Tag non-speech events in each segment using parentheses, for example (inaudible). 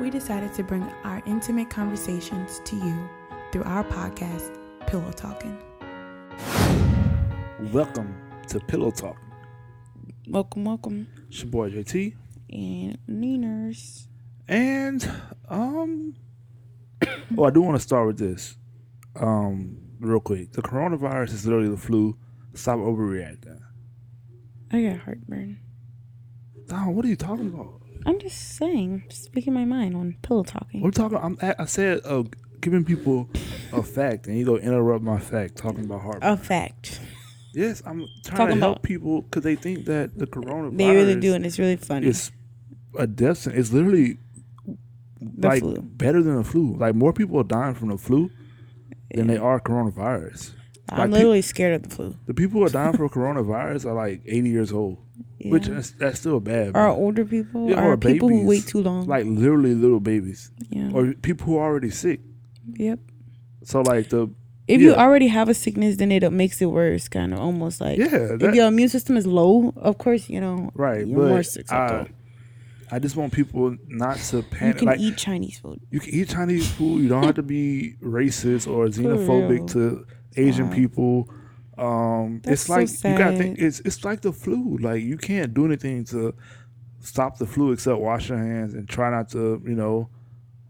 we decided to bring our intimate conversations to you through our podcast, Pillow Talking. Welcome to Pillow Talk. Welcome, welcome. It's your boy JT. And Neeners. And um (coughs) Oh, I do want to start with this. Um, real quick. The coronavirus is literally the flu. Stop overreacting. I got heartburn. Oh, what are you talking about? I'm just saying, speaking my mind on pillow talking. We're talking I'm I said uh giving people a fact and you go interrupt my fact talking about heart. A fact. yes, I'm trying Talking to help about- people because they think that the coronavirus They really do, and it's really funny. It's a death sentence. It's literally The like flu. better than the flu. Like more people are dying from the flu than they are coronavirus. I'm like, pe- literally scared of the flu. The people who are dying from (laughs) coronavirus are like 80 years old, which Yeah. that's, that's still bad. Or older people, Yeah, or, or people who wait too long. like literally little babies, yeah. or people who are already sick. yep. So like the If you already have a sickness, then it makes it worse, kind of almost like. yeah, If your immune system is low, of course, you know, right. you're more susceptible. I, I just want people not to panic. you can like eat Chinese food. you can eat Chinese food. You don't have to be racist or (laughs) xenophobic to Asian Wow. people. Um, That's it's so like you gotta think it's it's like the flu. Like you can't do anything to stop the flu except wash your hands and try not to, you know,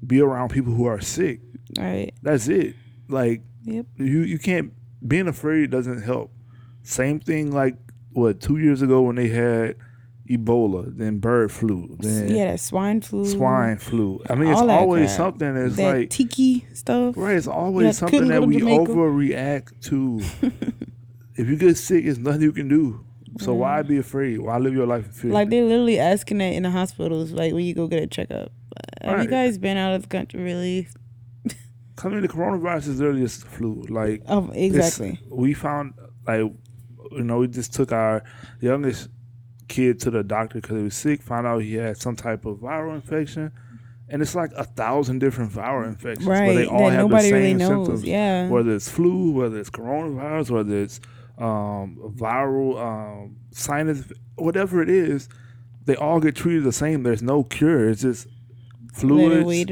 be around people who are sick. Right. That's it. Like Yep. you you can't being afraid doesn't help. Same thing like what two years ago when they had Ebola, then bird flu, then yeah, that swine flu. swine flu. I mean, it's always crap. something that's that like tiki stuff. Right, it's always Yeah, something that we Jamaica. overreact to. (laughs) if you get sick, it's nothing you can do. So why be afraid? Why live your life in fear? Like they're literally asking that in the hospitals, like when you go get a checkup. Have you guys been out of the country really? (laughs) I mean, the coronavirus is literally just flu. Like Oh, exactly. we found like you know we just took our youngest kid to the doctor because he was sick. Found out he had some type of viral infection. And it's like a thousand different viral infections, where Right. they all have the same knows. symptoms. Yeah. whether it's flu, whether it's coronavirus, whether it's um, viral um, sinus, whatever it is, they all get treated the same. There's no cure. It's just fluids,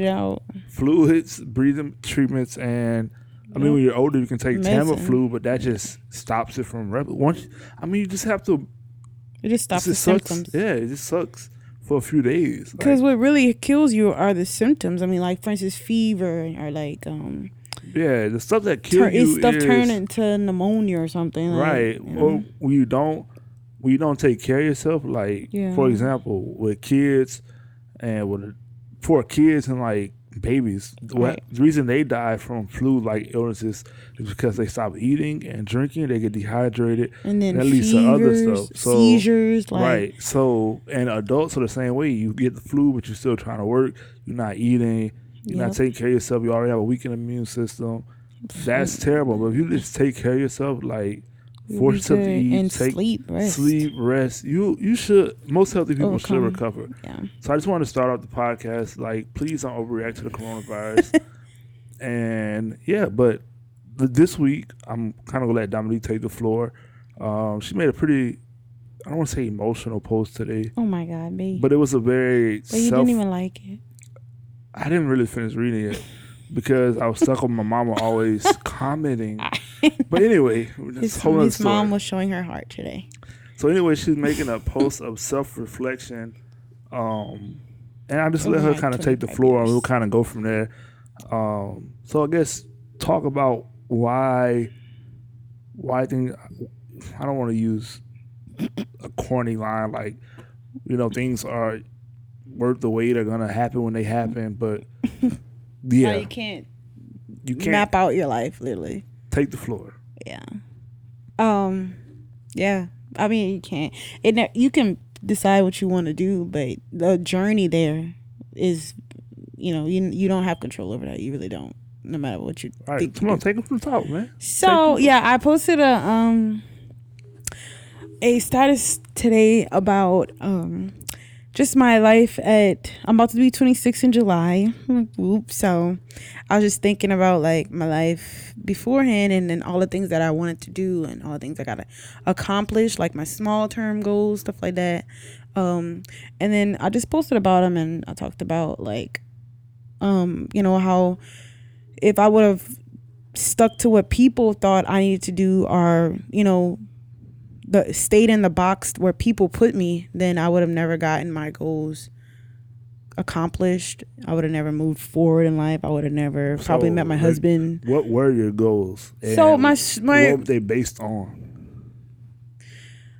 fluids, breathing treatments, and I mean, when you're older, you can take Medicine. Tamiflu, but that just stops it from rep- once. I mean, you just have to. It just stops it the sucks. symptoms. Yeah, it just sucks for a few days. Like, Because what really kills you are the symptoms. I mean, like for instance, fever or like um, yeah, the stuff that kills turn, you it's stuff is turn into pneumonia or something. like, right you know. or when you don't when you don't take care of yourself like Yeah. for example with kids and with for kids and like babies. Right. the reason they die from flu like illnesses is because they stop eating and drinking they get dehydrated and then that leads to other stuff. So- seizures, like right. So and adults are the same way. You get the flu but you're still trying to work. You're not eating. You're not taking care of yourself. You already have a weakened immune system. That's terrible. But if you just take care of yourself like force yourself to eat and take sleep, rest. sleep, rest. You you should. Most healthy people should recover. Yeah. So I just want to start off the podcast. Like, please don't overreact to the coronavirus. (laughs) and yeah, but th- this week I'm kind of gonna let Dominique take the floor. Um, she made a pretty, I don't want to say emotional post today, Oh my God, babe. but it was a very But you self. didn't even like it. I didn't really finish reading it because I was stuck on my mama always (laughs) commenting. (laughs) But anyway, His, this whole other his mom was showing her heart today. So anyway, she's making a post of self reflection, um, and I just let her kind of take the 25 floor, and we'll kind of go from there. Um, so I guess talk about why, why I think I don't want to use a corny line like, you know, things are worth the wait are gonna happen when they happen, but (laughs) yeah, you can't you can't map out your life, literally. Take the floor. Yeah. Um. Yeah. I mean, you can't. It. ne- You can decide what you want to do, but the journey there is, you know, you you don't have control over that. You really don't. No matter what you All right, think. come on, do. take it from the top, man. So yeah, I posted a um a status today about um just my life at I'm about to be 26 in July. Whoop. So I was just thinking about like my life beforehand and then all the things that I wanted to do and all the things I gotta accomplish, like my small term goals, stuff like that. Um and then I just posted about them and I talked about like um, you know, how if I would have stuck to what people thought I needed to do or, you know, the stayed in the box where people put me, then I would have never gotten my goals accomplished. I would have never moved forward in life. I would have never probably met my husband. What were your goals? So my my what were they based on?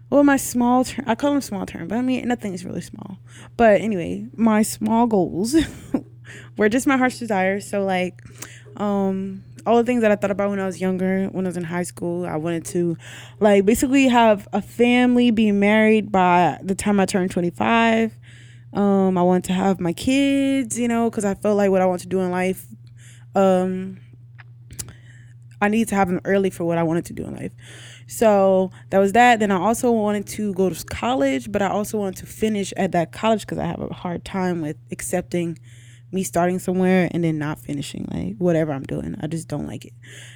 well my small term I call them small term, but I mean nothing is really small. But anyway, my small goals (laughs) were just my heart's desires. So like um all the things that I thought about when I was younger, when I was in high school, I wanted to like basically have a family, be married by the time I turned 25. Um I wanted to have my kids, you know, cuz I felt like what I want to do in life um I needed to have them early for what I wanted to do in life. So that was that. Then I also wanted to go to college, but I also wanted to finish at that college because I have a hard time with accepting me starting somewhere and then not finishing like whatever I'm doing. I just don't like it.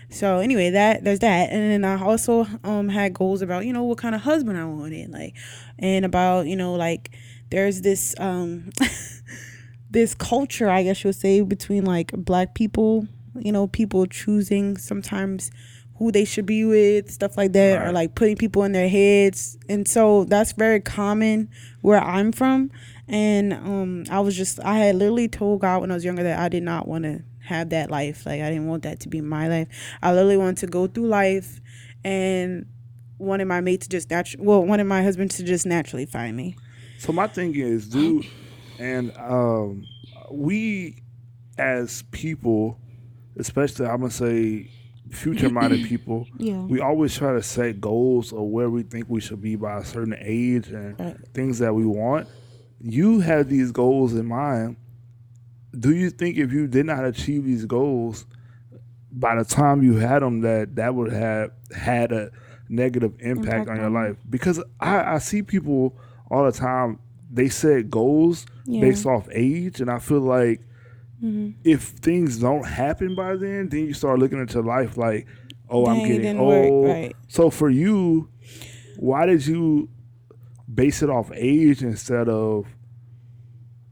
So anyway, that there's that. And then I also um had goals about, you know, what kind of husband I wanted, like and about, you know, like there's this um (laughs) this culture, I guess you would say, between like black people, you know, people choosing sometimes who they should be with, stuff like that, or like putting people in their heads. And so that's very common where I'm from. And um, I was just, I had literally told God when I was younger that I did not want to have that life. Like, I didn't want that to be my life. I literally wanted to go through life and wanted my mate to just naturally, well, wanted my husband to just naturally find me. So my thing is, dude, and um, we as people, especially I'm gonna say future-minded (clears throat) people, Yeah. we always try to set goals of where we think we should be by a certain age and Right. things that we want. You have these goals in mind. Do you think if you did not achieve these goals by the time you had them, that that would have had a negative impact, Impact on your life? Because I, I see people all the time. They set goals Yeah. based off age, and I feel like Mm-hmm. if things don't happen by then, then you start looking into life like, oh, I'm Dang, it getting old. right. So for you, why did you base it off age instead of,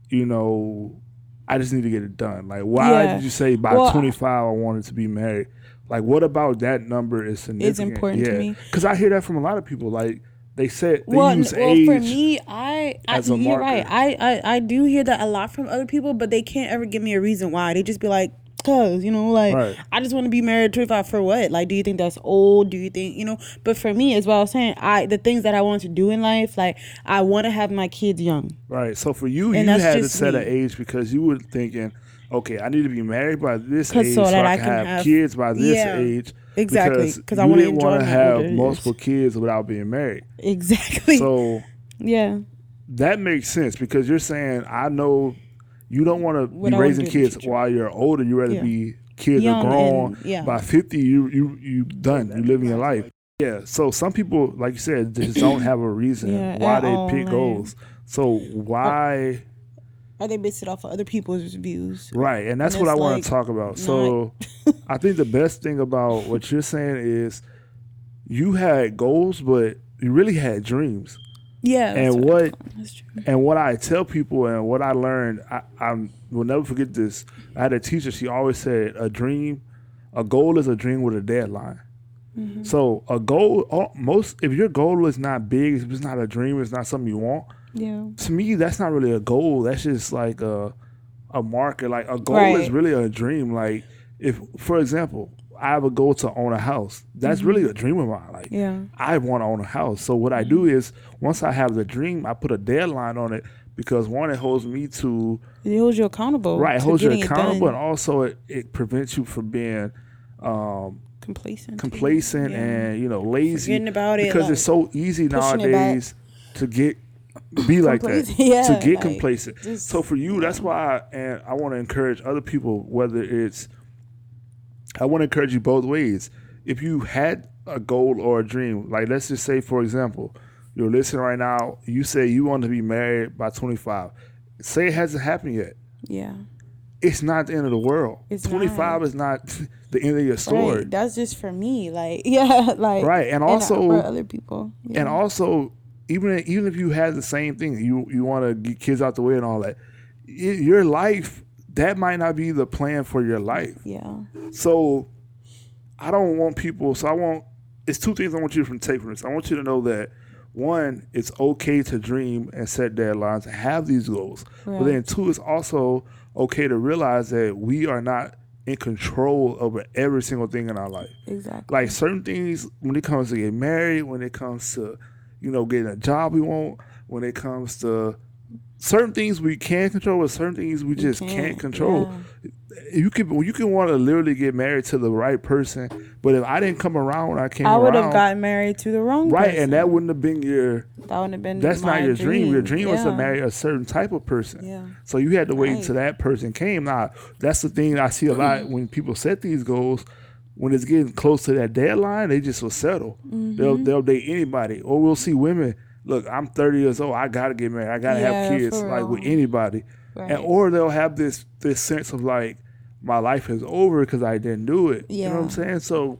you know, I just need to get it done? Like, why Yeah. did you say by Well, 25 I wanted to be married? Like, what about that number is significant? important to me. Because I hear that from a lot of people. Like, they said they well, use well, age. for me, I, I as a you're right. marker. I, I I do hear that a lot from other people, but they can't ever give me a reason why. They just be like, "Cause you know, like Right. I just want to be married 25 for what? Like, do you think that's old? Do you think you know?" But for me, as well, I was saying, I the things that I want to do in life, like I want to have my kids young. Right. So for you, And you had to set me. an age because you were thinking, okay, I need to be married by this age so so, that I I can, can have, have- kids by this Yeah, age. Exactly, 'cause I wanna didn't enjoy wanna have multiple kids without being married. Exactly. So (laughs) yeah. that makes sense because you're saying I know you don't want to be raising do in the kids while you're older. You rather Yeah. be kids Young are grown. and- yeah. By 50, you you you done. You living your life. Yeah. So some people, like you said, just don't have a reason Yeah, why they all, pick like- goals. So why? Or they base it off of other people's views. Right, and that's And what I want to talk about. So, (laughs) I think the best thing about what you're saying is you had goals, but you really had dreams. Yeah. And what- call it. That's true. And what I tell people and what I learned, I, I will never forget this. I had a teacher; she always said, "A dream, a goal is a dream with a deadline." Mm-hmm. So, a goal, all- most if your goal is not big, if it's not a dream, it's not something you want. Yeah. to me, that's not really a goal. That's just like a a marker. Like a goal is really a dream. Like if, for example, I have a goal to own a house. That's really a dream of mine. Like Mm-hmm. Yeah. I want to own a house. So what I do is once I have the dream, I put a deadline on it because one, it holds me to It holds you accountable. right. It holds you accountable, and also it, it prevents you from being um, complacent. complacent Yeah. and you know lazy Forgetting about it, because like, it's so easy pushing it nowadays to get be like that yeah, to get like, complacent just- so for you that's why I, and i want to encourage other people whether it's i want to encourage you both ways if you had a goal or a dream like let's just say for example you're listening right now you say you want to be married by 25 say it hasn't happened yet Yeah. it's not the end of the world It's 25 not. is not (laughs) the end of your story Right. That's just for me. Like (laughs) yeah. Like Right, and also- for other people. Yeah. And also, even even if you had the same thing, you you want to get kids out the way and all that, y- your life that might not be the plan for your life. Yeah. So I don't want people. So I want. It's two things I want you to take from this. I want you to know that one, it's okay to dream and set deadlines and have these goals. But then two, it's also okay to realize that we are not in control over every single thing in our life. Exactly. Like certain things when it comes to getting married, when it comes to, you know, getting a job we want, when it comes to certain things we can control, but certain things we just can't, can't, control. yeah. You can you can want to literally get married to the right person, but if I didn't come around when I came I would have around, gotten married to the wrong right, person. and that wouldn't have been your. that wouldn't have been That's not your dream. Your dream was to marry a certain type of person. Yeah. So you had to wait Right. until that person came. Now that's the thing I see a lot (clears throat) when people set these goals. When it's getting close to that deadline, they just will settle. Mm-hmm. They'll they'll date anybody. Or we'll see women. Look, I'm 30 years old. I gotta get married. I gotta Yeah, have kids. Like with anybody. Right. And or they'll have this this sense of like my life is over because I didn't do it. You know what I'm saying? So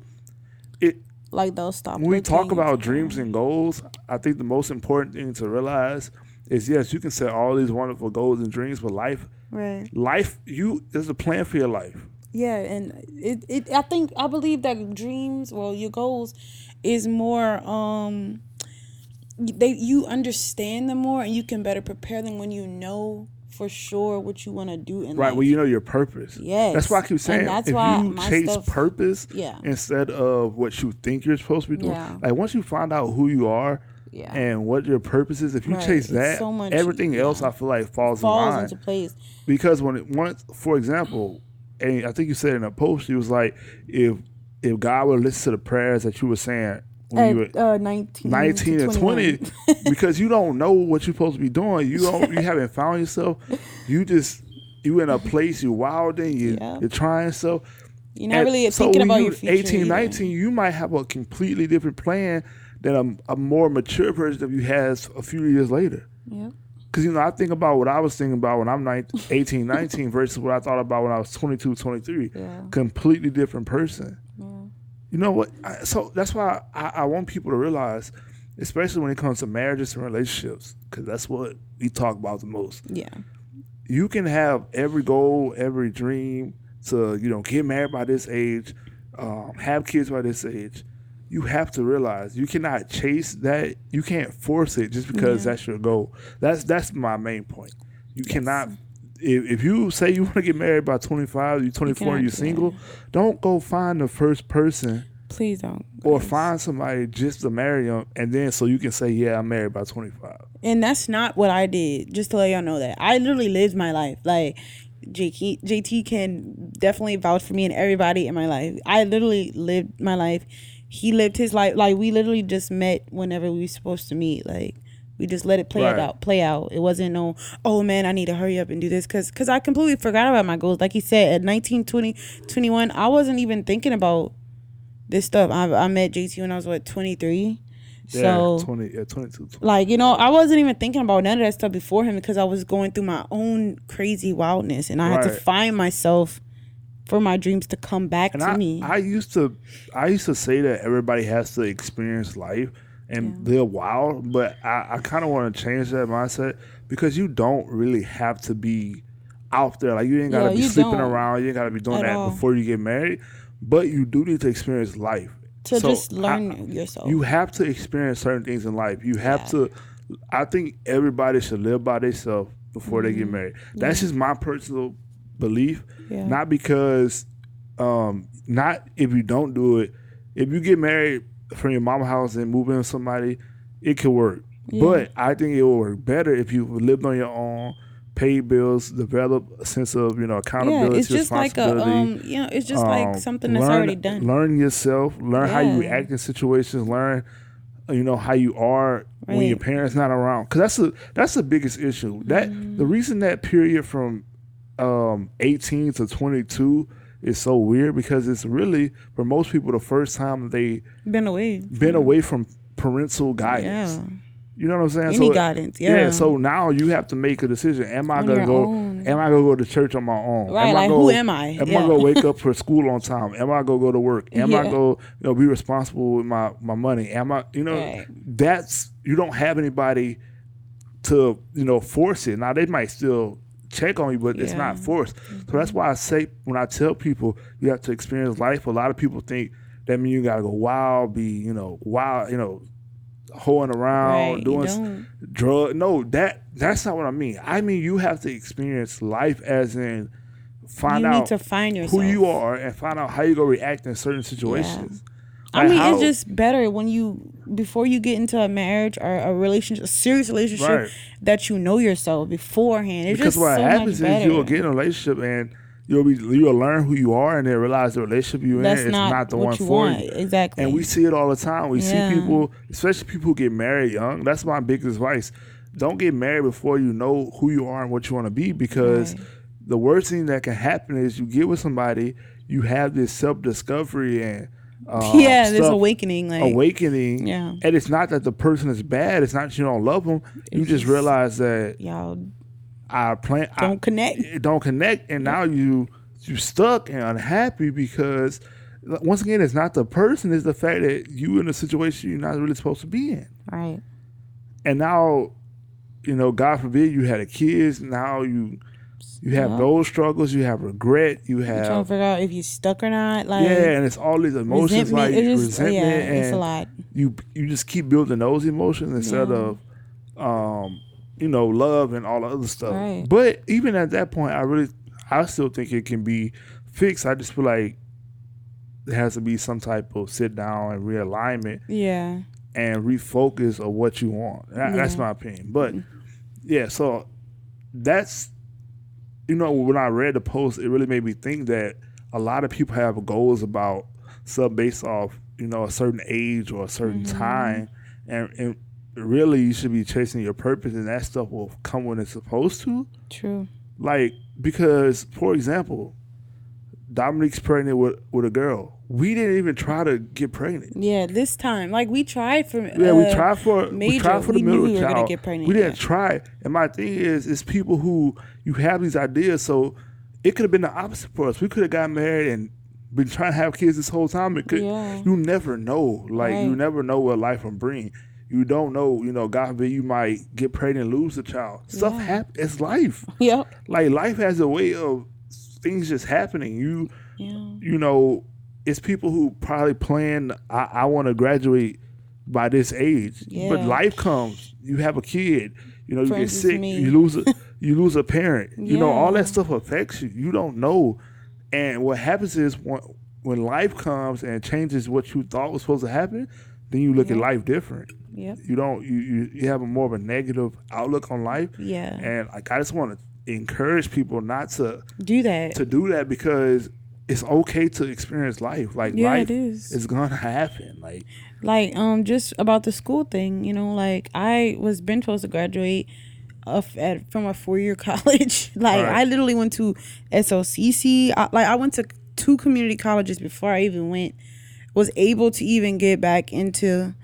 it like they'll stop. when we talk about dreams and goals, I think the most important thing to realize is yes, you can set all these wonderful goals and dreams, but life, right. life, you there's a plan for your life. Yeah, and it, it I think I believe that dreams, well, your goals is more um they you understand them more and you can better prepare them when you know for sure what you want to do in Right, life. well, you know your purpose. yeah that's why I keep and saying that's if why you my chase stuff- purpose Yeah. instead of what you think you're supposed to be doing, Yeah. like once you find out who you are Yeah. and what your purpose is, if you Right, chase that, so much- everything else. I feel like falls, falls in line. into place. because when it once, for example, and I think you said in a post, you was like, if if God would listen to the prayers that you were saying when you were At uh, 19, 19 and 20 (laughs) because you don't know what you're supposed to be doing you don't you haven't found yourself you just you in a place you're wilding you, Yeah. you're trying so You're not and really so thinking about you your future. 18 either. 19 you might have a completely different plan than a, a more mature person that you has a few years later Yep. Because you know i think about what i was thinking about when i'm 19, 18 19 versus what i thought about when i was 22 23 Yeah. completely different person you know what? I, so that's why I, I want people to realize, especially when it comes to marriages and relationships, because that's what we talk about the most. Yeah. You can have every goal, every dream to you know get married by this age, um, have kids by this age. You have to realize you cannot chase that. You can't force it just because that's your goal. That's that's my main point. You cannot. If, if you say you want to get married by 25, you're 24, cannot you're do single, don't go find the first person Please don't. or guys. find somebody just to marry them, and then so you can say, "Yeah, I'm married by 25." And that's not what I did. Just to let y'all know that I literally lived my life. Like JT, JT can definitely vouch for me and everybody in my life. I literally lived my life. He lived his life. Like we literally just met whenever we were supposed to meet. Like we just let it play Right. it out, play out. It wasn't no, oh man, I need to hurry up and do this because because I completely forgot about my goals. Like he said, at 19, 20, 21, I wasn't even thinking about this stuff. I, I met JT when I was what twenty three. Yeah, So 20, yeah, 22, 20. like you know i wasn't even thinking about none of that stuff before him because i was going through my own crazy wildness and i had to find myself for my dreams to come back And to I, me I used to, I used to say that everybody has to experience life and live wild, but I, I kind of want to change that mindset because you don't really have to be out there. Like you ain't gotta Yeah, be sleeping don't. around. You ain't gotta be doing At that all. before you get married. But you do need to experience life to So just I- learn yourself You have to experience certain things in life. You have Yeah. to. I think everybody should live by themselves before they get mm-hmm. married. That's just my personal belief. Mm-hmm. Yeah. Not because, um, not if you don't do it. If you get married from your mama house and move in with somebody, it could work. But I think it will work better if you lived on your own, paid bills, develop a sense of you know accountability, yeah it's just like a um you know it's just Um, like something that's learn- already done Learn yourself. Learn how you Yeah. react in situations. Learn, you know, how you are when your parents not around. Because that's the that's the biggest issue. That Mm-hmm. the reason that period from um, 18 to 22 is so weird because it's really for most people the first time they been away been away from parental guidance. yeah You know what I'm saying? Any so, guidance, yeah. So now you have to make a decision. Am I On gonna go? own. Am I gonna go to church on my own? Right, Am I like, go, who am I? Am Yeah. I gonna wake (laughs) up for school on time? Am I gonna go to work? Am I gonna you know be responsible with my my money? Am I you know Right. that's you don't have anybody to you know force it. Now they might still check on you, but it's not Yeah. forced. So that's mm-hmm. why I say when I tell people you have to experience life. A lot of people think that means you gotta go wild, be you know wild, you know, hoeing around, Right, doing drug. No, that that's not what I mean. I mean you have to experience life as in find you out to find yourself. who you are and find out how you gonna react in certain situations. I Like mean, how- it's just better when you before you get into a marriage or a relationship, a serious relationship, Right. that you know yourself beforehand. It's because just what so happens is you'll get in a relationship and you'll be you'll learn who you are and then realize the relationship you're That's in is not, not the one you for want. you. Exactly. And we see it all the time. We Yeah. see people, especially people who get married young. That's my biggest advice. Don't get married before you know who you are and what you want to be because Right. the worst thing that can happen is you get with somebody, you have this self discovery and uh, (laughs) yeah, this awakening, like awakening. Yeah. And it's not that the person is bad. It's not that you don't love them. You It's just realize that y'all our plan I- don't connect. it don't connect and now you you stuck and unhappy because once again it's not the person it's the fact that you in a situation you're not really supposed to be in Right. and now you know god forbid you had a kids now you you have Yeah. those struggles you have regret you have You're trying to figure out if you're stuck or not. Like yeah and it's all these emotions like is, resentment yeah, it's a lot. you you just keep building those emotions instead Yeah. of um you know love and all the other stuff Right. but even at that point i really i still think it can be fixed i just feel like there has to be some type of sit down and realignment Yeah. and refocus of what you want That- that's my opinion but yeah so that's you know when i read the post it really made me think that a lot of people have goals about stuff based off you know a certain age or a certain Mm-hmm. time and, and really you should be chasing your purpose and that stuff will come when it's supposed to True. like because for example dominique's pregnant with, with a girl we didn't even try to get pregnant Yeah, this time, like we tried for yeah, we uh, tried for we tried for the We middle we child. get pregnant, we didn't yeah. try. And my thing is, it's people who you have these ideas. So it could have been the opposite for us. We could have got married and been trying to have kids this whole time. It could, Yeah. you never know. Like you never know what life will bring. You don't know. You know, God forbid you might get pregnant, and lose a child. Stuff Yeah. happens. It's life. (laughs) Yep. Like life has a way of things just happening. You Yeah. you know, it's people who probably plan, I, I want to graduate by this age. But life comes, you have a kid, you know, you For get sick, me. you lose a you lose a parent. You know, all that stuff affects you. You don't know. And what happens is when when life comes and changes what you thought was supposed to happen, then you look at life different. Yep. You don't you, you, you have a more of a negative outlook on life. Yeah. And like I just want to encourage people not to Do that. to do that because it's okay to experience life. Like Yeah, life it is. is gonna happen. Like like um just about the school thing you know like i was been supposed to graduate of at, from a four-year (laughs) college like Right. i literally went to SOCC. I, like i went to two community colleges before i even went was able to even get back into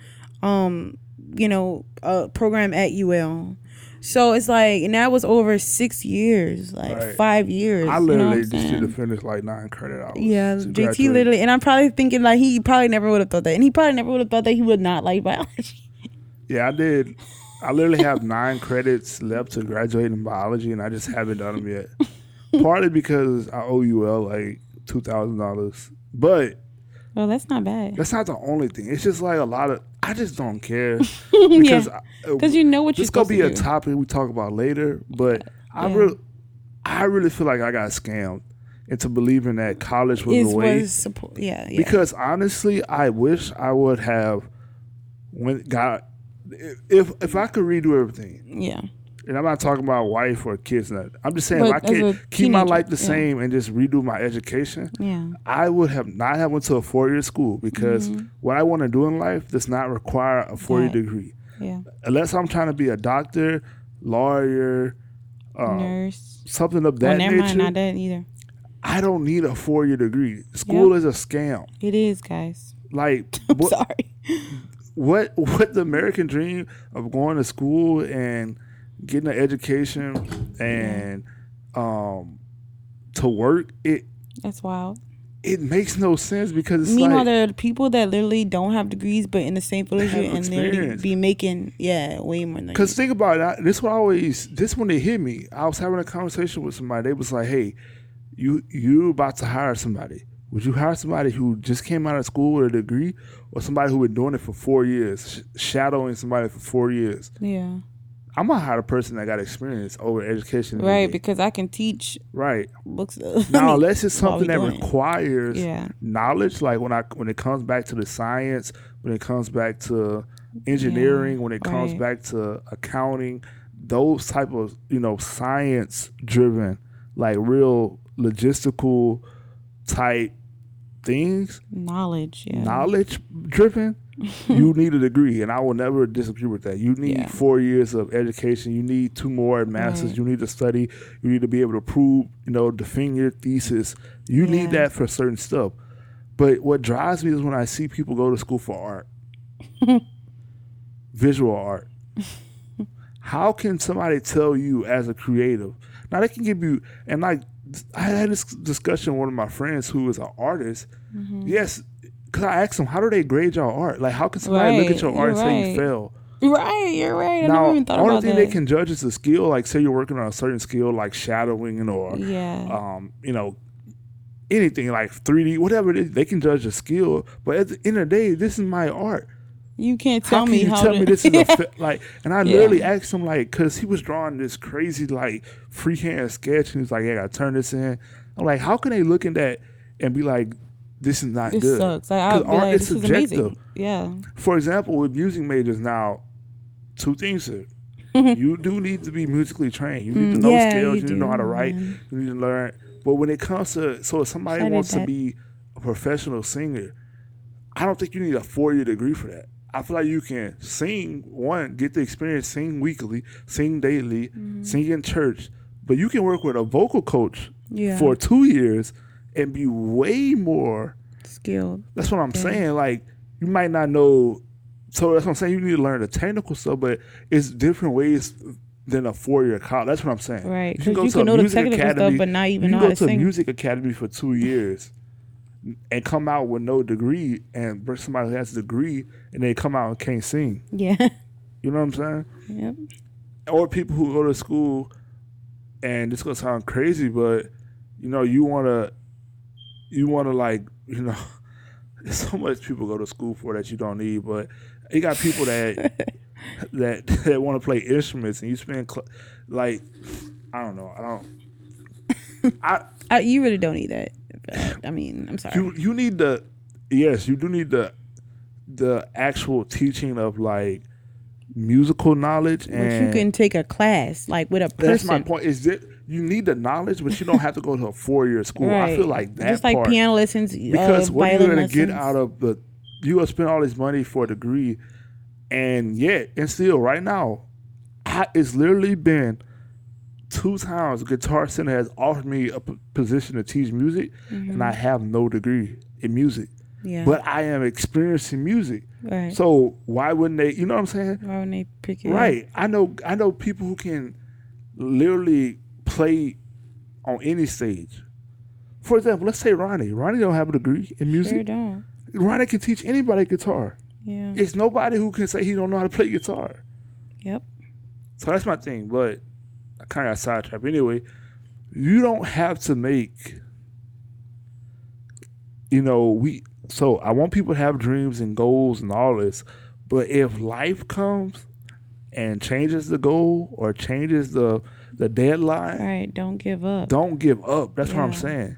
um you know a program at ul so it's like and that was over six years like Right. five years I you know literally just did saying? to finish like nine credit hours. Yeah, JT graduate. literally, and I'm probably thinking like he probably never would have thought that, and he probably never would have thought that he would not like biology. Yeah, I did. I literally have nine credits left to graduate in biology, and I just haven't done them yet. Partly because I owe UL uh, like two thousand dollars, but Well, that's not bad. that's not the only thing. It's just like a lot of. I just don't care (laughs) because Because uh, you know what you're this gonna be to a topic we talk about later, but I really, I really feel like I got scammed into believing that college was Is the way. was support. Yeah, yeah. Because honestly, I wish I would have went got if if I could redo everything. yeah. And I'm not talking about wife or kids. Nothing. I'm just saying But if I could keep my life the yeah. same and just redo my education. Yeah. I would have not have went to a four year school because what I want to do in life does not require a four year Mm-hmm. Degree. Yeah. Unless I'm trying to be a doctor, lawyer, um, Nurse. something of Oh, that never nature. mind. Not that either. I don't need a four year degree. School Yep. is a scam. It is, guys. Like (laughs) I'm what, sorry. (laughs) what what the American dream of going to school and getting an education and um to work it That's wild. it makes no sense because it's Meanwhile, like there are people that literally don't have degrees, but in the same field as you, and experience. be making yeah way more than. Because think about it. I, this one always. This one they hit me. I was having a conversation with somebody. They was like, "Hey, you you about to hire somebody? Would you hire somebody who just came out of school with a degree, or somebody who been doing it for four years, sh- shadowing somebody for four years? Yeah, I'm gonna hire a person that got experience over education. right. Because I can teach right books. (laughs) now, unless it's something that doing requires Yeah. knowledge, like when I when it comes back to the science, when it comes back to engineering, when it comes right. back to accounting, those type of you know science driven, like real logistical type things, knowledge. Yeah, knowledge driven, (laughs) you need a degree, and I will never disagree with that. You need Yeah. four years of education. You need two more masters. Right. You need to study. You need to be able to prove, you know, defend your thesis. You need that for certain stuff. But what drives me is when I see people go to school for art, (laughs) visual art. How can somebody tell you as a creative? Now they can give you, and like I had this discussion with one of my friends who is an artist. Mm-hmm. Yes, because I asked them, how do they grade your art? Like, how can somebody look at your art and you're say you fail? Right, you're right. I now, never even thought only about thing that. they can judge is the skill. Like, say you're working on a certain skill, like shadowing or, yeah, um, you know, anything like 3D, whatever it is, they can judge the skill. But at the end of the day, this is my art. you can't tell how can me you how tell to, me this is a (laughs) fi- like? And I Yeah. literally asked him like, cause he was drawing this crazy like freehand sketch, and he was like, "Yeah, I gotta turn this in." I'm like, how can they look at that and be like, "This is not this good"? sucks. Like, I'll be art like, is this is subjective. amazing. Yeah, For example, with music majors now, two things here. (laughs) you do need to be musically trained. You need to Mm, know yeah, scales. you You need to know how to write. man. You need to learn. But when it comes to so if somebody wants to be a professional singer, I don't think you need a four year degree for that. I feel like you can sing one, get the experience, sing weekly, sing daily, Mm-hmm. sing in church, but you can work with a vocal coach Yeah. for two years and be way more skilled. that's what I'm saying. Like you might not know. So that's what I'm saying. You need to learn the technical stuff, but it's different ways than a four year college. That's what I'm saying. Right, You 'cause you to can a know the music technical stuff, but not even you know can go to to a music academy for two years and come out with no degree, and bring somebody who has a degree, and they come out and can't sing. Yeah. You know what I'm saying? yep. or people who go to school and this gonna sound crazy, but you know, you wanna you wanna like, you know, (laughs) there's so much people go to school for that you don't need, but you got people that (laughs) that that want to play instruments and you spend cl- like I don't know, I don't (laughs) I I, you really don't need that. I mean, I'm sorry. you you need the yes, you do need the the actual teaching of like musical knowledge but and you can take a class like with a person. That's my point. Is that you need the knowledge, but you don't have to go to a four year school. I feel like that Just like part piano lessons, because uh, what are you gonna get out of the? You gonna spend all this money for a degree, and yet and still right now, I, it's literally been two times Guitar Center has offered me a p- position to teach music, and I have no degree in music, Mm-hmm. Yeah. but I am experiencing music. right. So why wouldn't they? You know what I'm saying? Why wouldn't they pick it? Right. I know I know people who can literally play on any stage. For example, let's say Ronnie. Ronnie don't have a degree in Sure music. don't. Ronnie can teach anybody guitar. Yeah. It's nobody who can say he don't know how to play guitar. Yep. So that's my thing. But I kind of got sidetracked. Anyway, you don't have to make. You know we. So I want people to have dreams and goals and all this, but if life comes and changes the goal or changes the the deadline, Right. Don't give up. don't give up. That's what I'm saying.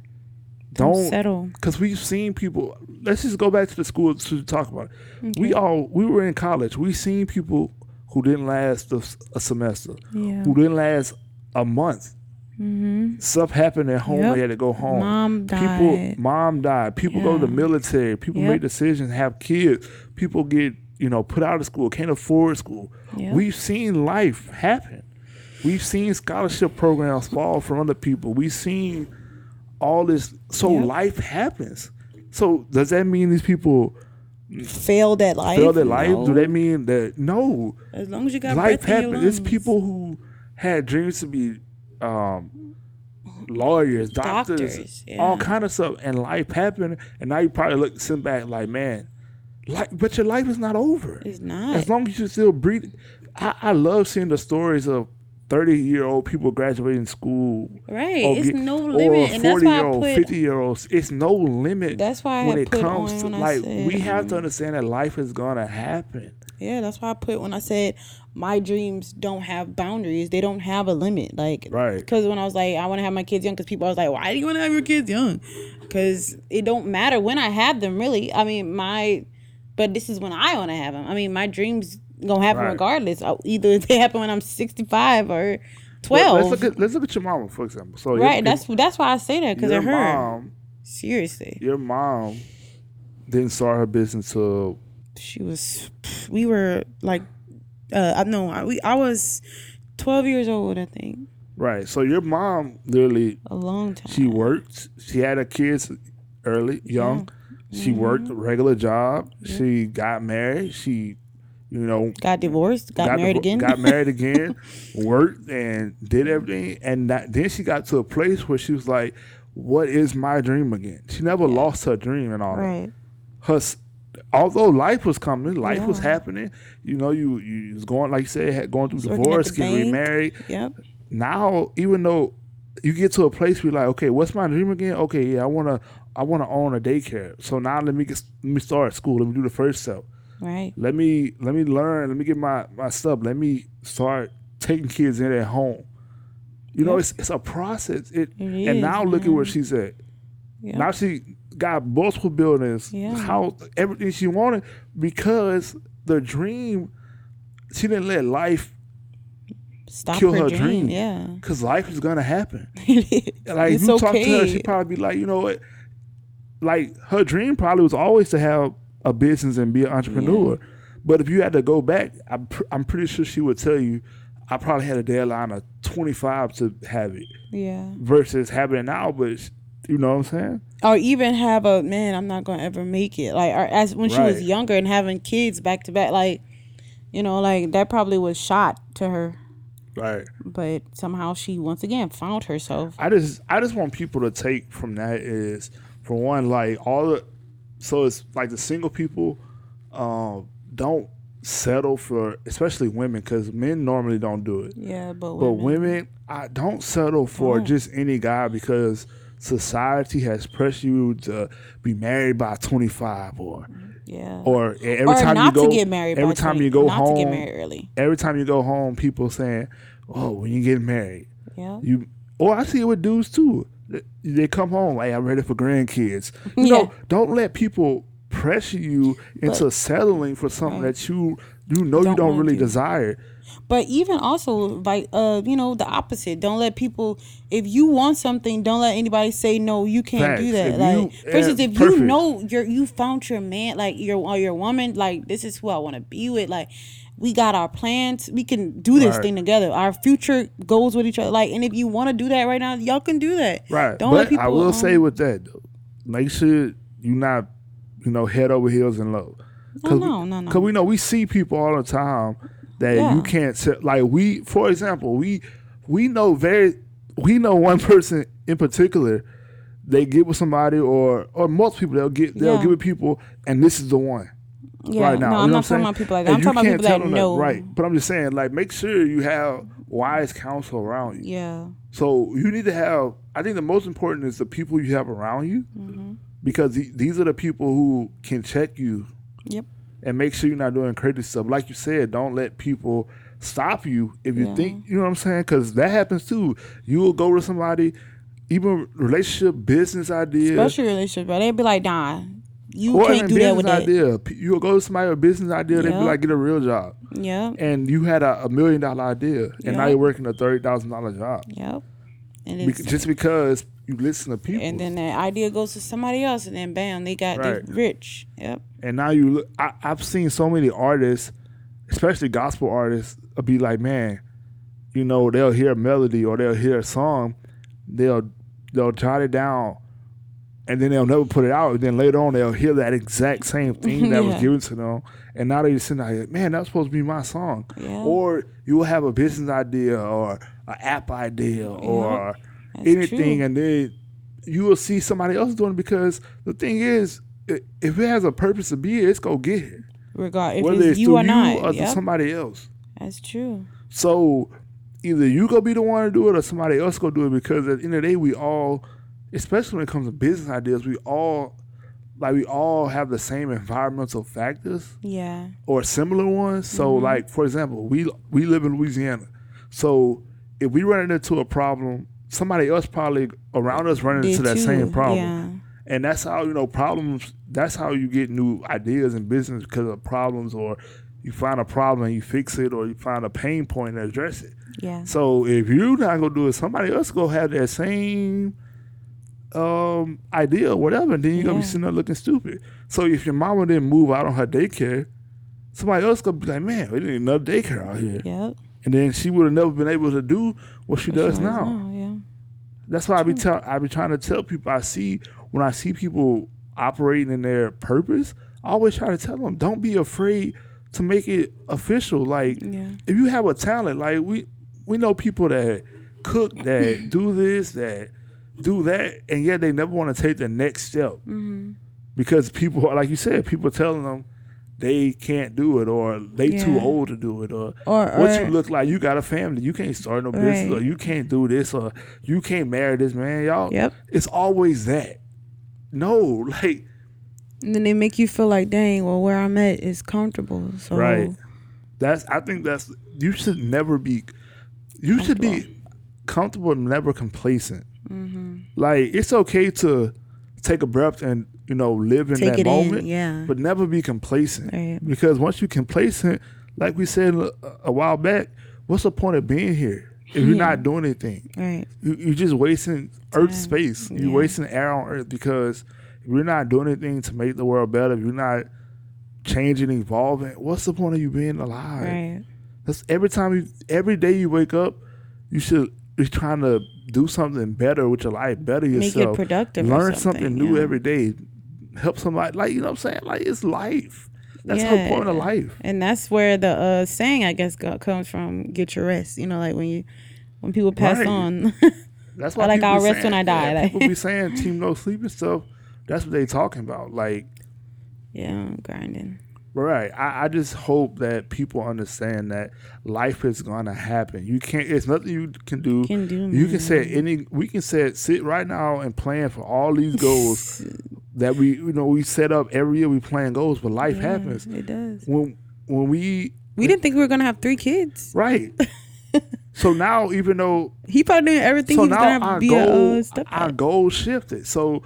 Don't Don't settle. because we've seen people. Let's just go back to the school to talk about it. We all we were in college. We seen people who didn't last a, a semester, Yeah. who didn't last a month. Mm-hmm. Stuff happened at home. Yep. They had to go home. Mom People, died. mom died. People go to the military. People Yep. make decisions, have kids. People get you know put out of school, can't afford school. Yep. We've seen life happen. We've seen scholarship programs fall from other people. We've seen all this. So Yep. life happens. So does that mean these people Failed at life. Failed at life? Do No. that mean that no? As long as you got life breath in your happens. It's people who had dreams to be um, lawyers, doctors, Doctors, yeah. all kind of stuff, and life happened, and now you probably look sit back like, man, like, but your life is not over. It's not. As long as you still breathe, I, I love seeing the stories of thirty year old people graduating school. Right. or It's get- no or limit, and that's why I year old, put- fifty year olds. It's no limit. That's why I when it comes on to like said, we have to um, understand that life is gonna happen. Yeah, that's why I put when I said my dreams don't have boundaries. They don't have a limit. Like, Right. Because when I was like, I want to have my kids young, because people was like, why do you want to have your kids young? Because it don't matter when I have them, really. I mean, my, but this is when I want to have them. I mean, my dreams gonna happen Right. regardless. Either they happen when I'm 65 or But 12. Let's look at let's look at your mama for example. So your- right. That's that's why I say that because your of her. mom. Seriously, Your mom didn't start her business till she was. We were like, uh, I know. I, we I was 12 years old. I think right. So your mom literally a long time. She worked. She had her kids early, young. She Mm-hmm. worked a regular job. She got married. She, you know, got divorced, got, married divo- again. Got married (laughs) again. worked and did everything. And that, then she got to a place where she was like, "What is my dream again?" She never lost her dream and all that. right. Her, although life was coming, life was happening. You know, you you was going like you said, going through working divorce, getting bank. remarried Yep. now even though you get to a place where you're like, okay, what's my dream again? Okay, yeah, I wanna I wanna own a daycare. So now let me get let me start school. Let me do the first step. Right. Let me let me learn. Let me get my my stuff. Let me start taking kids in at home. You know, it's it's a process. It, It and now look at where she's at. Yep. Now she got multiple buildings, Yeah. house, everything she wanted because the dream. She didn't let life Stop kill her, her dream. dream. Yeah. because life is gonna happen. (laughs) Like if you talk to her, she'd probably be like, you know what? Like her dream probably was always to have a business and be an entrepreneur. But if you had to go back, I'm, pr- I'm pretty sure she would tell you, I probably had a deadline of 25 to have it yeah. versus having it now. But you know what I'm saying? Or even have a man. I'm not gonna ever make it. Like, or as when she was younger and having kids back to back. Like, you know, like that probably was shot to her. Right. But somehow she once again found herself. I just I just want people to take from that is for one like all the so it's like the single people um don't settle for especially women because men normally don't do it Yeah, but but women, women I don't settle for Don't. just any guy because society has pressured you to be married by 25 or yeah. or every or time you go to get married. every time 20 you go not home to get married early. every time you go home people saying oh when you get married Yeah. you or I see it with dudes too. They- They come home, hey, I'm ready for grandkids. You know, don't let people pressure you into settling for something Right. that you you know you Don't don't wanna really desire. But even also, like, uh, you know, the opposite. Don't let people. If you want something, don't let anybody say no. You can't Facts. do that. If like, you- for instance, if perfect. you know you're you found your man, like your or your woman, like this is who I want to be with. Like, we got our plans. We can do this Right. thing together. Our future goes with each other. Like, and if you want to do that right now, y'all can do that. Right. Don't but let people. I will um, say with that though, make sure you're not, you know, head over heels in love. Oh, no, no, no. Because we know we see people all the time that Yeah. you can't set. Like we, for example, we we know very we know one (laughs) person in particular. They get with somebody, or or most people they'll get they'll Yeah. get with people, and this is the one yeah, right now. No, I'm not talking about people like that. I'm talking about people that know. right. But I'm just saying, like, make sure you have wise counsel around you. Yeah. So you need to have. I think the most important is the people you have around you, Mm-hmm. because the, these are the people who can check you Yep. and make sure you're not doing crazy stuff. Like you said, don't let people stop you if you Yeah. think you know what I'm saying, because that happens too. You will go to somebody, even relationship, business idea, Especially relationship, but They'd be like, nah, you or can't do that business with that. idea. You'll go to somebody with a business idea, they'd be like, get a real job, Yeah. and you had a, a million dollar idea, and now you're working a thirty thousand dollar job, Yep. And Bec- just because you listen to people. and then that idea goes to somebody else, and then bam, they got Right. rich. Yep. And now you look, I, I've seen so many artists, especially gospel artists, be like, man, you know, they'll hear a melody or they'll hear a song, they'll they'll jot it down, and then they'll never put it out. And then later on, they'll hear that exact same (laughs) thing that was given to them, and now they just sitting there, man, that's supposed to be my song. Yeah. Or you will have a business idea or an app idea or That's anything, true. and then you will see somebody else doing it because the thing is, if it has a purpose to be here, it's gonna get here. Regard if Whether it's you through or not. or to Yep, somebody else. that's true. So either you gonna be the one to do it or somebody else gonna do it because at the end of the day we all, especially when it comes to business ideas, we all like we all have the same environmental factors Yeah. or similar ones. So Mm-hmm. like for example, we we live in Louisiana. So if we run into a problem, somebody else probably around us running into that too. same problem. Yeah. And that's how, you know, problems that's how you get new ideas in business because of problems or you find a problem and you fix it or you find a pain point and address it. Yeah. So if you're not gonna do it, somebody else gonna have that same um idea or whatever, and then you're gonna be sitting there looking stupid. So if your mama didn't move out on her daycare, somebody else gonna be like, Man, we didn't need another daycare out here. Yep. And then she would have never been able to do what she does now. Yeah. That's why I be tell I be trying to tell people I see when I see people operating in their purpose, I always try to tell them, don't be afraid to make it official. Like Yeah. if you have a talent, like we we know people that cook, that (laughs) do this, that do that, and yet they never want to take the next step Mm-hmm. because people, like you said, people telling them they can't do it or they too old to do it or Or, what or you look like, you got a family, you can't start no business or you can't do this or you can't marry this man, y'all. Yep. It's always that. No, like And then they make you feel like, dang, well, where I'm at is comfortable. So Right. that's I think that's you should never be you should be comfortable and never complacent. Mm-hmm. Like it's okay to take a breath and you know live in take that moment, in. Yeah. but never be complacent. Right. Because once you complacent, like we said a, a while back, what's the point of being here if you're not doing anything? Right. You, you're just wasting Earth Time. space. You're Yeah. wasting air on Earth because if you're not doing anything to make the world better, if you're not changing, evolving, what's the point of you being alive? Right. That's every time you, every day you wake up, you should be trying to do something better with your life, better yourself, Make it productive. learn something, new yeah. every day, help somebody. Like you know what I'm saying? Like it's life. That's the Yeah. whole point of life. And that's where the uh, saying, I guess, comes from: "Get your rest." You know, like when you when people pass Right. on. (laughs) That's I why like, I'll rest when I die, yeah, like- people be saying (laughs) team no sleep and stuff. That's what they talking about. Like yeah, I'm grinding. Right. I, I just hope that people understand that life is gonna happen. You can't. It's nothing you can do. Can do. you can set any. We can set sit right now and plan for all these goals (laughs) that we you know we set up every year. We plan goals, but life Yeah, happens It does. when when we We didn't think we were gonna have three kids. right. (laughs) so now, even though He probably doing everything so he was now gonna our be goal a uh, step our goal shifted. So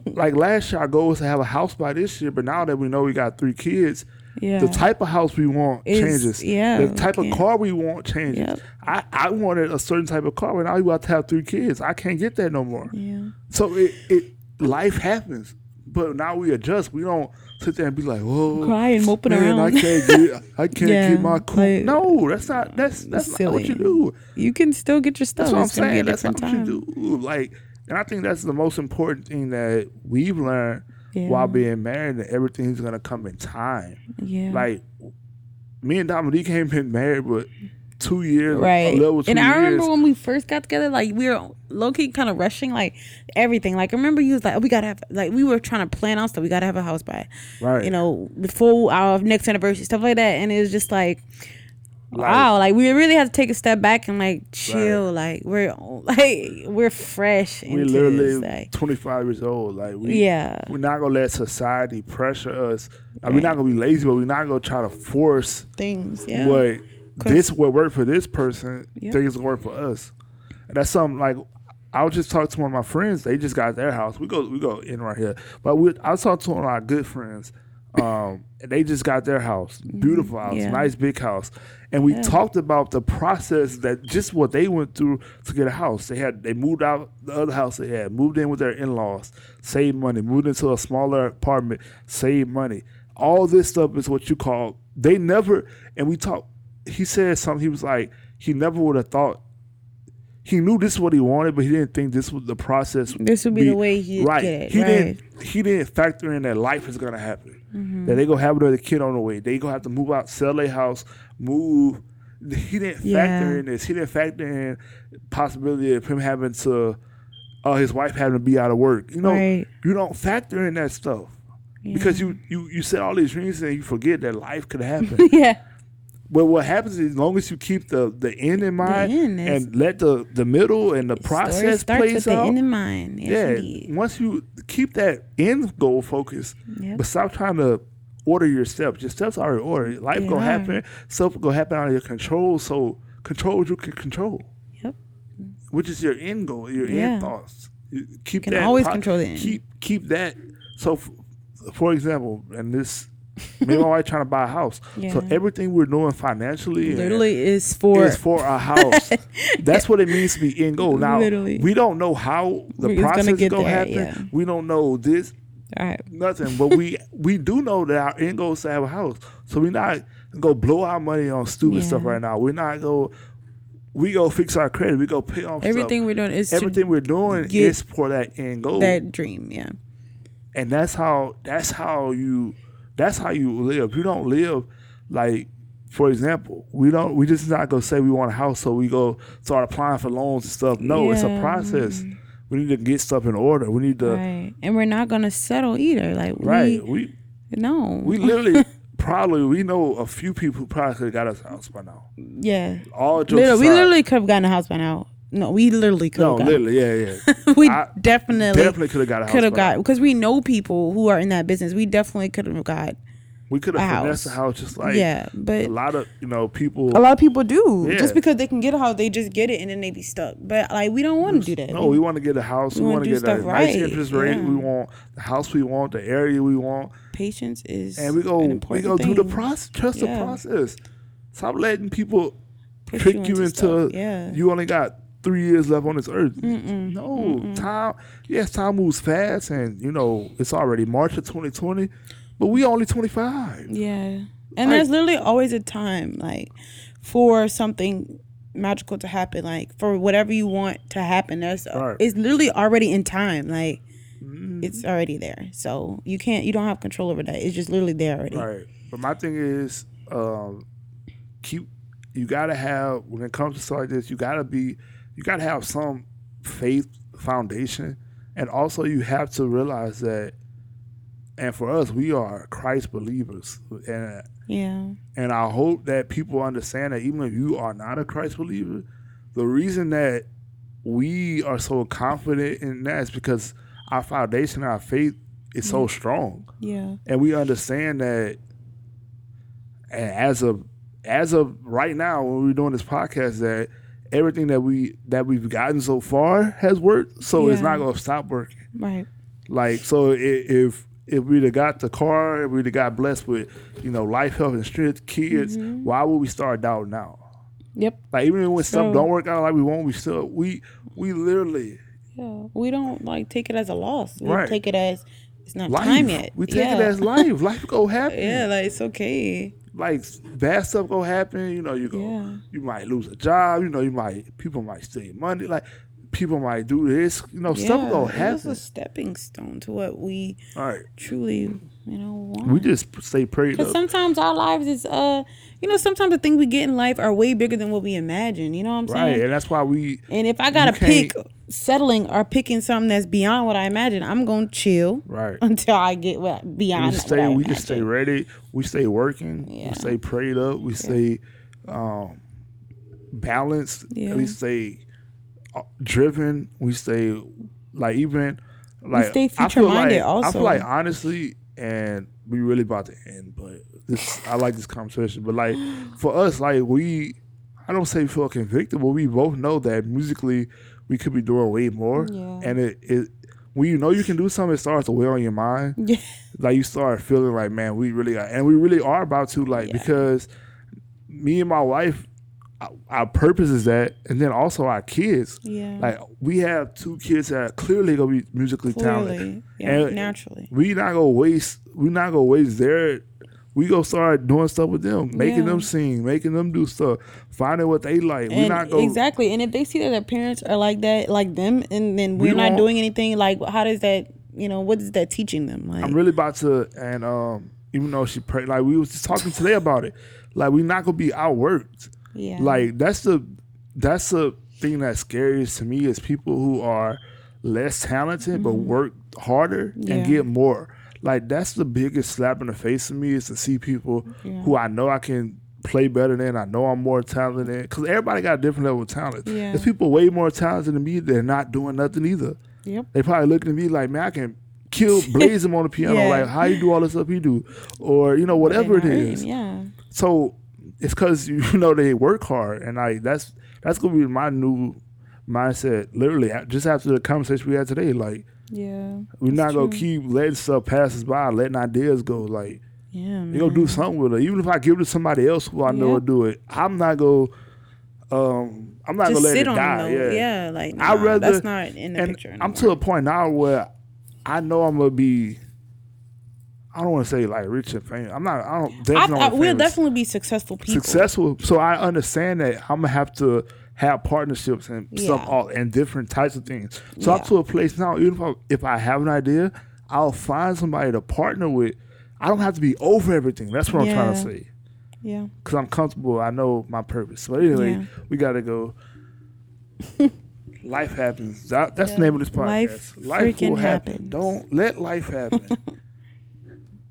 (laughs) like last year, our goal was to have a house by this year, but now that we know we got three kids, Yeah. the type of house we want Is- changes. yeah, the type of car we want changes. Yep. I, I wanted a certain type of car, but now you about to have three kids. I can't get that no more. yeah. So it, it life happens, but now we adjust. We don't sit there and be like, "Whoa, Crying, moping man, I can't get, I (laughs) can't Yeah, get my cool." like- no, that's not that's that's not what you do. You can still get your stuff. That's what I'm it's saying. That's not different what you do. Like, and I think that's the most important thing that we've learned Yeah. while being married. That everything's gonna come in time. Yeah. Like, me and Dominique (laughs) came been married, but two years, right. a little two and years. I remember when we first got together, like we were low key kind of rushing, like everything. Like I remember you was like, "Oh, we gotta have," like we were trying to plan out stuff. We gotta have a house by, right? you know, before our next anniversary, stuff like that. And it was just like, Like- wow, like we really have to take a step back and like chill. Like we're like we're fresh. we into literally this, like 25 years old. Like, we, yeah, we're not gonna let society pressure us. Like, We're not gonna be lazy, but we're not gonna try to force things. Yeah, what this what worked for this person, Yep. things will work for us. And that's something like I was just talking to one of my friends. They just got their house. We go we go in right here, but we, I was talking to one of our good friends. Um, and they just got their house, beautiful house, Mm-hmm. Yeah. nice big house, and we Yeah. talked about the process that just what they went through to get a house. They had they moved out the other house they had, moved in with their in laws, saved money, moved into a smaller apartment, saved money. All this stuff is what you call they never. And we talked. He said something. He was like he never would have thought. He knew this is what he wanted, but he didn't think this was the process. this would be, the way he right. get he right. didn't. He didn't factor in that life is gonna happen. Mm-hmm. That they gonna have another kid on the way. They gonna have to move out, sell their house, move. he didn't Yeah. factor in this. He didn't factor in possibility of him having to, uh, his wife having to be out of work. You know, Right. you don't factor in that stuff because you you you set all these dreams and you forget that life could happen. (laughs) yeah. But what happens is, as long as you keep the the end in mind end is- and let the the middle and the Story process starts plays with the end in mind. Yes, yeah. indeed. Once you keep that end goal focus, Yep. but stop trying to order your steps. Your steps are already ordered. Life They gonna happen. Stuff gonna happen out of your control. So control what you can control, Yep. which is your end goal, your Yeah. end thoughts. You keep Can that always control the end. Keep keep that. So, f- for example, and this. Me and my wife trying to buy a house. So everything we're doing financially Literally is for is for our house. (laughs) That's what it means to be in goal. Now Literally. we don't know how the It's gonna process is gonna there, happen. yeah. We don't know this all right. nothing, but we (laughs) we do know that our end goal is to have a house. So we're not gonna go blow our money on stupid Yeah. stuff right now. We're not go. We go fix our credit. We go pay off Everything we're doing is Stuff. Everything we're doing is for that end goal, that dream. Yeah. and that's how that's how you that's how you live. You don't live like, for example, we don't we just not gonna say we want a house, so we go start applying for loans and stuff. No, it's a process. We need to get stuff in order. We need to right. And we're not gonna settle either. Like right. we We no. we literally (laughs) probably we know a few people who probably could have got us a house by now. yeah. All jokes Literally, we literally could have gotten a house by now. No, we literally could no, have gotten. literally, yeah, yeah. (laughs) we I definitely Definitely could have got a house. could have got because we know people who are in that business. We definitely could have got. We could have finessed house. a house just like yeah, but a but lot of you know people. a lot of people do Yeah. just because they can get a house, they just get it and then they be stuck. But like we don't want to do that. No, we want to get a house. We, wanna want to do get a stuff nice interest rate. yeah. We want the house we want, the area we want, Patience is and we go an we important go do the process. Trust Yeah. the process. Stop letting people Push trick you you into into, yeah. you only got three years left on this earth. no time. Yes, time moves fast, and you know it's already March of 2020, but we only 25. Yeah. And Like- there's literally always a time like for something magical to happen, like for whatever you want to happen. There's Right. it's literally already in time. Like it's already there. So you can't you don't have control over that. It's just literally there already. Right. But my thing is, um, keep. You gotta have when it comes to stuff like this. You gotta be. You gotta have some faith foundation, and also you have to realize that. And for us, we are Christ believers, and Yeah. and I hope that people understand that even if you are not a Christ believer, the reason that we are so confident in that is because our foundation, our faith, is so strong Yeah. and we understand that and as of as of right now when we're doing this podcast that everything that we that we've gotten so far has worked so it's not going to stop working Right. like so if if we'd have got the car if we'd have got blessed with you know life health and strength kids Mm-hmm. why would we start doubting now Yep. like even when stuff So- don't work out like we want we still we we literally Yeah. We don't like take it as a loss. We Right. take it as it's not life time yet. we take yeah. it as life life go (laughs) happen Yeah, like it's okay. Like bad stuff gonna happen. You know, you go, Yeah. you might lose a job. You know, you might people might steal money. Like people might do this. You know, stuff gonna It's happen. a stepping stone to what we right, truly, you know, want. we just stay prayed Because sometimes our lives is, uh, you know, sometimes the things we get in life are way bigger than what we imagine. You know what I'm saying? Right, and that's why we And if I gotta pick settling or picking something that's beyond what I imagine, I'm gonna chill right. until I get what We beyond. I stay. We just stay ready. We stay working. Yeah. We stay prayed up. We stay um, balanced. Yeah. We stay uh, driven. We stay like even like we stay I feel future-minded like, I also. feel like honestly, and we really about to end, but this (laughs) I like this conversation. But like for us, like we, I don't say feel convicted, but we both know that musically we could be doing way more, Yeah. and it it. When you know you can do something, it starts to weigh on your mind (laughs) Yeah. like you start feeling like, man, we really got, and we really are about to, like, Yeah. because me and my wife, our, purpose is that, and then also our kids. Yeah. Like we have two kids that are clearly gonna be musically talented. Clearly, yeah, And naturally. We not gonna waste. We not gonna waste their. We gonna start doing stuff with them, making Yeah. them sing, making them do stuff, finding what they like. we not gonna exactly, and if they see that their parents are like that, like them, and then We we're not won't- doing anything, like how does that, you know, what is that teaching them? Like, I'm really about to, and um, even though she prayed, like we was just talking today about it, like we not gonna be outworked. Yeah. Like that's the that's the thing that's scariest to me is people who are less talented but work harder Mm-hmm. Yeah. and get more. Like that's the biggest slap in the face to me is to see people Yeah. who I know I can play better than, I know I'm more talented than. Because everybody got a different level of talent. Yeah. There's people way more talented than me. They're not doing nothing either. Yep. They probably looking at me like, man, I can kill (laughs) blaze him on the piano. Yeah. Like how you do all the stuff you do, or you know whatever it is. They're not is. earning, Yeah. So it's because (laughs) you know they work hard, and like that's that's gonna be my new mindset. Literally, just after the conversation we had today, like Yeah. we're not gonna true. keep letting stuff pass us by, letting ideas go. Like Yeah. you gonna do something with it, even if I give it to somebody else who I know will do it. I'm not gonna. Um, I'm not Just gonna let it die. yeah. Yeah. Like I'd rather- that's not in the and picture. I'm to a point now where I know I'm gonna be. I don't want to say like rich and famous. I'm not. I don't. Definitely I, not we'll definitely be successful people. successful. So I understand that I'm gonna have to have partnerships and some all and different types of things. So I'm to a place now. Even if I, if I have an idea, I'll find somebody to partner with. I don't have to be over everything. That's what I'm trying to say. Yeah. Because I'm comfortable. I know my purpose. But anyway, Yeah. we gotta go. (laughs) life happens. That, that's the name of this podcast. Life freaking will happen. happens. Don't let life happen. (laughs)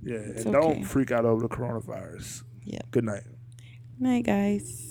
yeah, and It's don't freak out over the coronavirus. Yep. Good night. Night, guys.